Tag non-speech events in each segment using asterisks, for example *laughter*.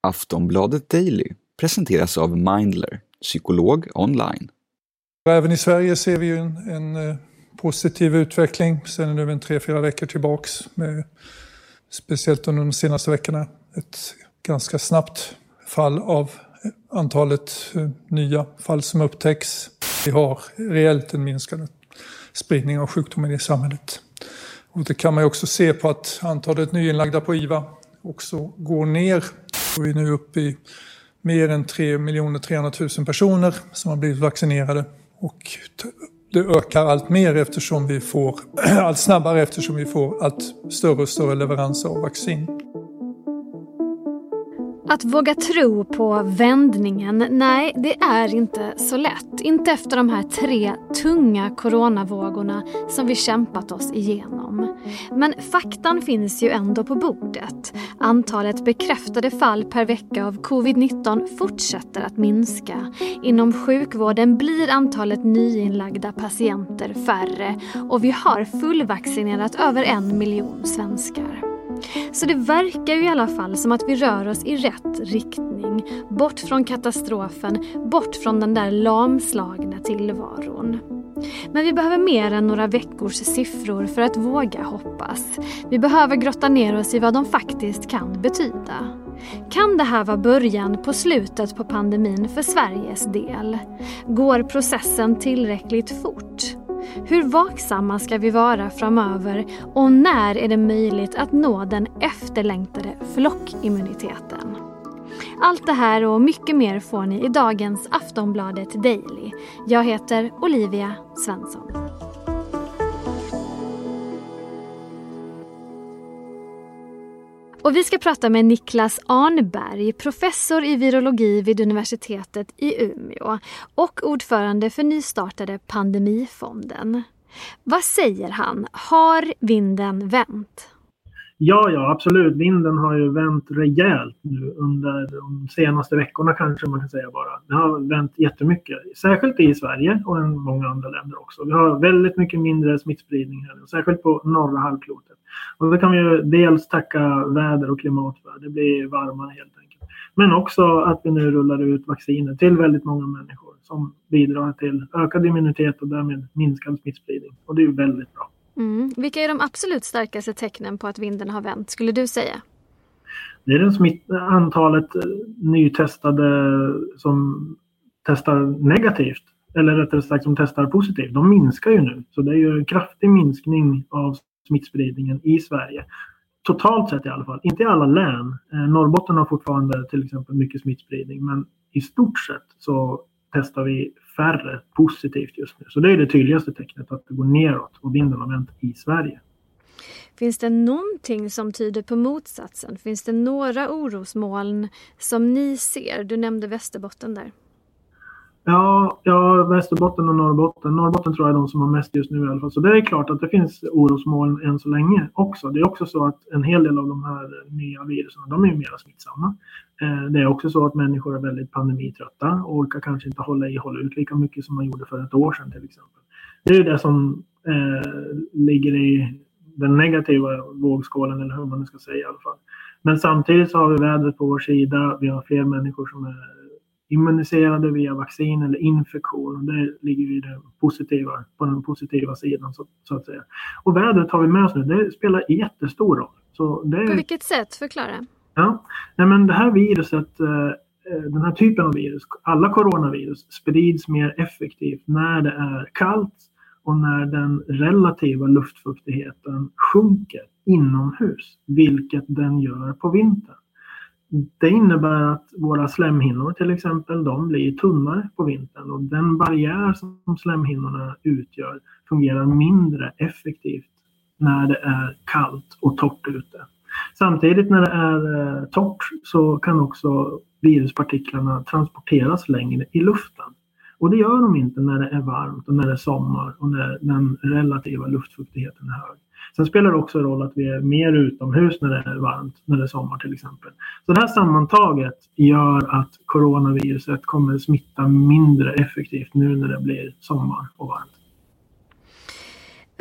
Aftonbladet Daily presenteras av Mindler, psykolog online. Även i Sverige ser vi en, en eh, positiv utveckling sedan nu en tre, fyra veckor tillbaks. Med, speciellt under de senaste veckorna. Ett ganska snabbt fall av eh, antalet eh, nya fall som upptäcks. Vi har reellt en minskad spridning av sjukdomen i samhället. Och det kan man också se på att antalet nyinlagda på IVA också går ner. Och vi är nu uppe i mer än 3 300 000 personer som har blivit vaccinerade. Och det ökar allt mer eftersom vi får, *clears throat* allt snabbare eftersom vi får allt större och större leveranser av vaccin. Att våga tro på vändningen, nej det är inte så lätt. Inte efter de här tre tunga coronavågorna som vi kämpat oss igenom. Men faktan finns ju ändå på bordet. Antalet bekräftade fall per vecka av covid-19 fortsätter att minska. Inom sjukvården blir antalet nyinlagda patienter färre och vi har fullvaccinerat över en miljon svenskar. Så det verkar ju i alla fall som att vi rör oss i rätt riktning. Bort från katastrofen, bort från den där lamslagna tillvaron. Men vi behöver mer än några veckors siffror för att våga hoppas. Vi behöver grotta ner oss i vad de faktiskt kan betyda. Kan det här vara början på slutet på pandemin för Sveriges del? Går processen tillräckligt fort? Hur vaksamma ska vi vara framöver och när är det möjligt att nå den efterlängtade flockimmuniteten? Allt det här och mycket mer får ni i dagens Aftonbladet Daily. Jag heter Olivia Svensson. Och vi ska prata med Niklas Arnberg, professor i virologi vid universitetet i Umeå och ordförande för nystartade Pandemifonden. Vad säger han? Har vinden vänt? Ja, ja, absolut. Vinden har ju vänt rejält nu under de senaste veckorna kanske man kan säga bara. Det har vänt jättemycket, särskilt i Sverige och i många andra länder också. Vi har väldigt mycket mindre smittspridning här särskilt på norra halvklotet. Och det kan vi ju dels tacka väder och klimat för. Det blir varmare helt enkelt. Men också att vi nu rullar ut vacciner till väldigt många människor som bidrar till ökad immunitet och därmed minskad smittspridning. Och det är ju väldigt bra. Mm. Vilka är de absolut starkaste tecknen på att vinden har vänt, skulle du säga? Det är den smitt antalet eh, nytestade som testar negativt. Eller rättare sagt som testar positivt. De minskar ju nu. Så det är ju en kraftig minskning av smittspridningen i Sverige. Totalt sett i alla fall. Inte i alla län. Eh, Norrbotten har fortfarande till exempel mycket smittspridning. Men i stort sett så testar vi färre positivt just nu. Så det är det tydligaste tecknet att det går neråt och vinden har vänt i Sverige. Finns det någonting som tyder på motsatsen? Finns det några orosmoln som ni ser? Du nämnde Västerbotten där. Ja, ja, Västerbotten och Norrbotten. Norrbotten tror jag är de som har mest just nu i alla fall. Så det är klart att det finns orosmoln än så länge också. Det är också så att en hel del av de här nya virusen, de är ju mer smittsamma. Eh, det är också så att människor är väldigt pandemitrötta och orkar kanske inte hålla i hålla ut lika mycket som man gjorde för ett år sedan till exempel. Det är ju det som eh, ligger i den negativa vågskålen eller hur man nu ska säga i alla fall. Men samtidigt så har vi vädret på vår sida. Vi har fler människor som är immuniserade via vaccin eller infektion. Det ligger ju det positiva, på den positiva sidan så, så, att säga. Och vädret har vi med oss nu. Det spelar jättestor roll. Så det, på vilket sätt? Förklara. Ja, Nej, men det här viruset, eh, eh, den här typen av virus, alla coronavirus sprids mer effektivt när det är kallt och när den relativa luftfuktigheten sjunker inomhus, vilket den gör på vintern. Det innebär att våra slemhinnor till exempel, de blir tunnare på vintern och den barriär som slemhinnorna utgör fungerar mindre effektivt när det är kallt och torrt ute. Samtidigt när det är eh, torrt så kan också viruspartiklarna transporteras längre i luften. Och det gör de inte när det är varmt och när det är sommar och när den relativa luftfuktigheten är hög. Sen spelar det också roll att vi är mer utomhus när det är varmt, när det är sommar till exempel. Så det här sammantaget gör att coronaviruset kommer smitta mindre effektivt nu när det blir sommar och varmt.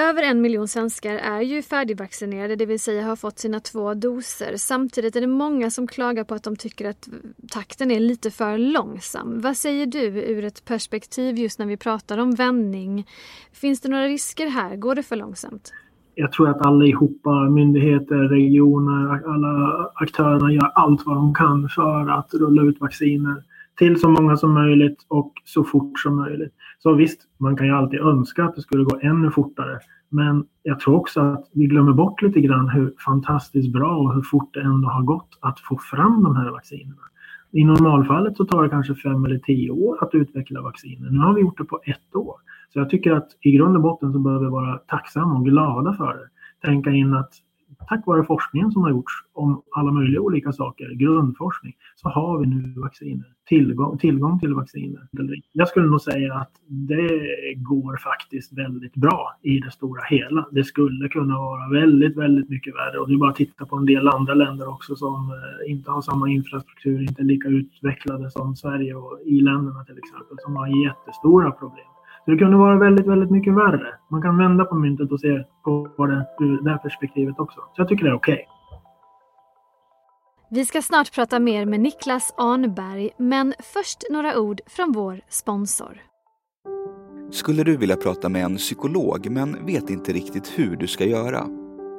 Över en miljon svenskar är ju färdigvaccinerade, det vill säga har fått sina två doser. Samtidigt är det många som klagar på att de tycker att takten är lite för långsam. Vad säger du ur ett perspektiv just när vi pratar om vändning? Finns det några risker här? Går det för långsamt? Jag tror att allihopa, myndigheter, regioner, alla aktörerna gör allt vad de kan för att rulla ut vacciner till så många som möjligt och så fort som möjligt. Så visst, man kan ju alltid önska att det skulle gå ännu fortare. Men jag tror också att vi glömmer bort lite grann hur fantastiskt bra och hur fort det ändå har gått att få fram de här vaccinerna. I normalfallet så tar det kanske fem eller tio år att utveckla vacciner. Nu har vi gjort det på ett år. Så jag tycker att i grund och botten så behöver vi vara tacksamma och glada för det. Tänka in att tack vare forskningen som har gjorts om alla möjliga olika saker, grundforskning, så har vi nu vacciner. Tillgång, tillgång till vacciner. Jag skulle nog säga att det går faktiskt väldigt bra i det stora hela. Det skulle kunna vara väldigt, väldigt mycket värre. Och det är bara att titta på en del andra länder också som eh, inte har samma infrastruktur, inte är lika utvecklade som Sverige och i-länderna till exempel, som har jättestora problem. Så det kunde vara väldigt, väldigt mycket värre. Man kan vända på myntet och se på det ur det här perspektivet också. Så jag tycker det är okej. Okay. Vi ska snart prata mer med Niklas Arnberg, men först några ord från vår sponsor. Skulle du vilja prata med en psykolog men vet inte riktigt hur du ska göra?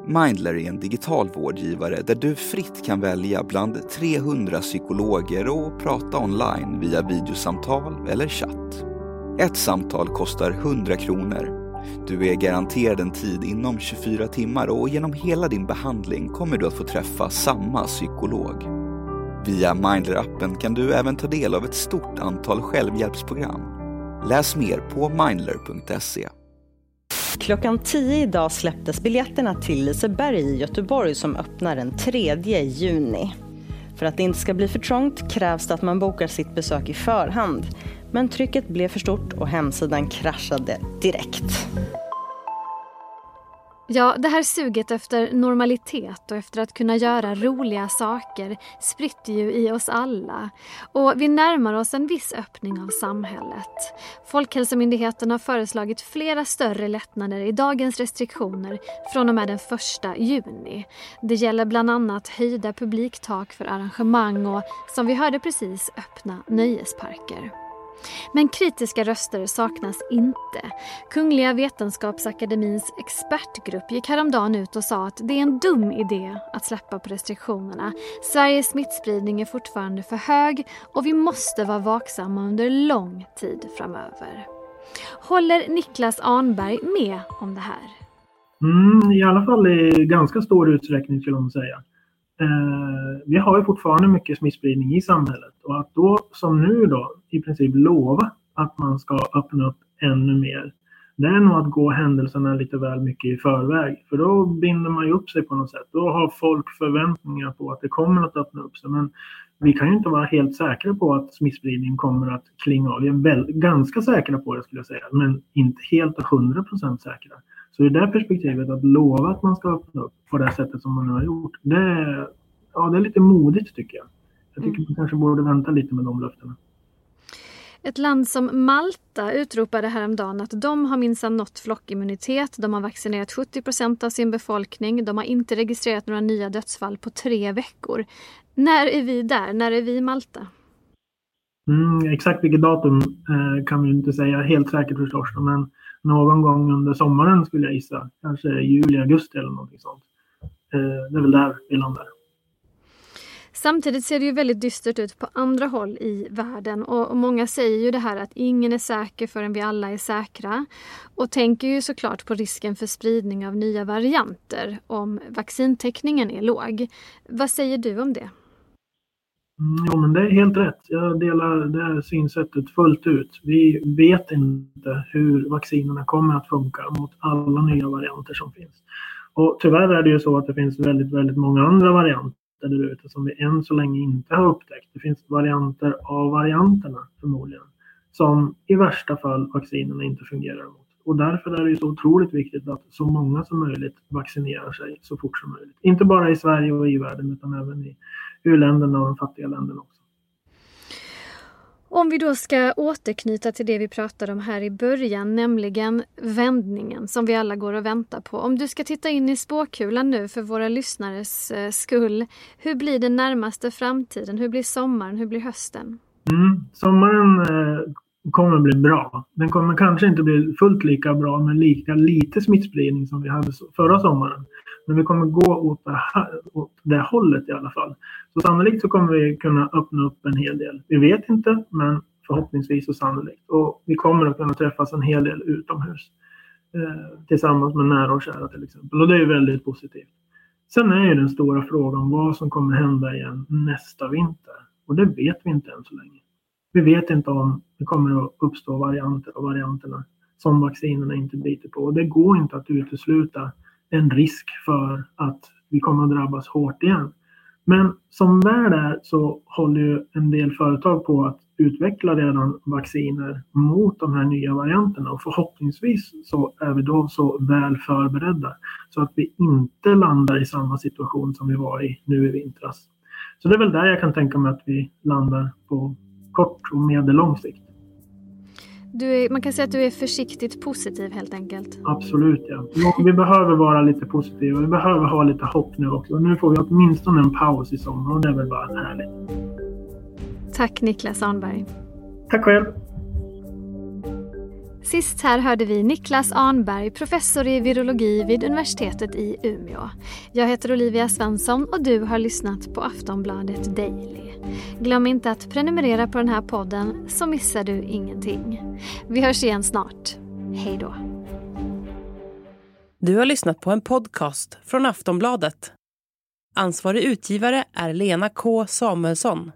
Mindler är en digital vårdgivare där du fritt kan välja bland 300 psykologer och prata online via videosamtal eller chatt. Ett samtal kostar 100 kronor. Du är garanterad en tid inom 24 timmar och genom hela din behandling kommer du att få träffa samma psykolog. Via Mindler-appen kan du även ta del av ett stort antal självhjälpsprogram. Läs mer på mindler.se. Klockan 10 idag släpptes biljetterna till Liseberg i Göteborg som öppnar den 3 juni. För att det inte ska bli för trångt krävs det att man bokar sitt besök i förhand. Men trycket blev för stort och hemsidan kraschade direkt. Ja, det här suget efter normalitet och efter att kunna göra roliga saker spritter ju i oss alla. Och vi närmar oss en viss öppning av samhället. Folkhälsomyndigheten har föreslagit flera större lättnader i dagens restriktioner från och med den 1 juni. Det gäller bland annat höjda publiktak för arrangemang och, som vi hörde precis, öppna nöjesparker. Men kritiska röster saknas inte. Kungliga Vetenskapsakademins expertgrupp gick häromdagen ut och sa att det är en dum idé att släppa på restriktionerna. Sveriges smittspridning är fortfarande för hög och vi måste vara vaksamma under lång tid framöver. Håller Niklas Arnberg med om det här? Mm, I alla fall i ganska stor utsträckning skulle man säga. Eh, vi har ju fortfarande mycket smittspridning i samhället och att då som nu då i princip lova att man ska öppna upp ännu mer. Det är nog att gå händelserna lite väl mycket i förväg. För då binder man ju upp sig på något sätt. Då har folk förväntningar på att det kommer att öppna upp sig. Men vi kan ju inte vara helt säkra på att smittspridningen kommer att klinga av. Vi är väl, ganska säkra på det skulle jag säga. Men inte helt och hundra procent säkra. Så i det perspektivet att lova att man ska öppna upp på det sättet som man nu har gjort. Det är, ja, det är lite modigt tycker jag. Jag tycker mm. man kanske borde vänta lite med de löftena. Ett land som Malta utropade häromdagen att de har minsann nått flockimmunitet. De har vaccinerat 70 procent av sin befolkning. De har inte registrerat några nya dödsfall på tre veckor. När är vi där? När är vi i Malta? Mm, exakt vilket datum eh, kan vi inte säga helt säkert förstås. Men någon gång under sommaren skulle jag gissa. Kanske juli, augusti eller någonting sånt. Eh, det är väl där vi landar. Samtidigt ser det ju väldigt dystert ut på andra håll i världen och, många säger ju det här att ingen är säker förrän vi alla är säkra och tänker ju såklart på risken för spridning av nya varianter om vaccintäckningen är låg. Vad säger du om det? Mm, jo, men det är helt rätt. Jag delar det här synsättet fullt ut. Vi vet inte hur vaccinerna kommer att funka mot alla nya varianter som finns. Och tyvärr är det ju så att det finns väldigt, väldigt många andra varianter där ute som vi än så länge inte har upptäckt. Det finns varianter av varianterna förmodligen som i värsta fall vaccinerna inte fungerar mot. Och därför är det så otroligt viktigt att så många som möjligt vaccinerar sig så fort som möjligt. Inte bara i Sverige och i världen utan även i u-länderna och de fattiga länderna också. Om vi då ska återknyta till det vi pratade om här i början, nämligen vändningen som vi alla går och väntar på. Om du ska titta in i spåkulan nu för våra lyssnares eh, skull, hur blir den närmaste framtiden? Hur blir sommaren? Hur blir hösten? Mm, sommaren eh, kommer bli bra. Den kommer kanske inte bli fullt lika bra med lika lite smittspridning som vi hade förra sommaren. Men vi kommer gå åt det, här, åt det hållet i alla fall. Så sannolikt så kommer vi kunna öppna upp en hel del. Vi vet inte, men förhoppningsvis och sannolikt. Och vi kommer att kunna träffas en hel del utomhus. Eh, tillsammans med nära och kära till exempel. Och det är väldigt positivt. Sen är ju den stora frågan vad som kommer hända igen nästa vinter. Och det vet vi inte än så länge. Vi vet inte om det kommer att uppstå varianter och varianterna som vaccinerna inte biter på. Och det går inte att utesluta en risk för att vi kommer att drabbas hårt igen. Men som väl är så håller ju en del företag på att utveckla redan vacciner mot de här nya varianterna och förhoppningsvis så är vi då så väl förberedda så att vi inte landar i samma situation som vi var i nu i vintras. Så det är väl där jag kan tänka mig att vi landar på kort och medellång sikt. Är, man kan säga att du är försiktigt positiv helt enkelt. Absolut ja. Vi behöver vara lite positiva. Vi behöver ha lite hopp nu också. Nu får vi åtminstone en paus i sommar och det är väl bara härligt. Tack Niklas Arnberg. Tack själv. Sist här hörde vi Niklas Arnberg, professor i virologi vid universitetet i Umeå. Jag heter Olivia Svensson och du har lyssnat på Aftonbladet Daily. Glöm inte att prenumerera på den här podden så missar du ingenting. Vi hörs igen snart. Hej då. Du har lyssnat på en podcast från Aftonbladet. Ansvarig utgivare är Lena K Samuelsson.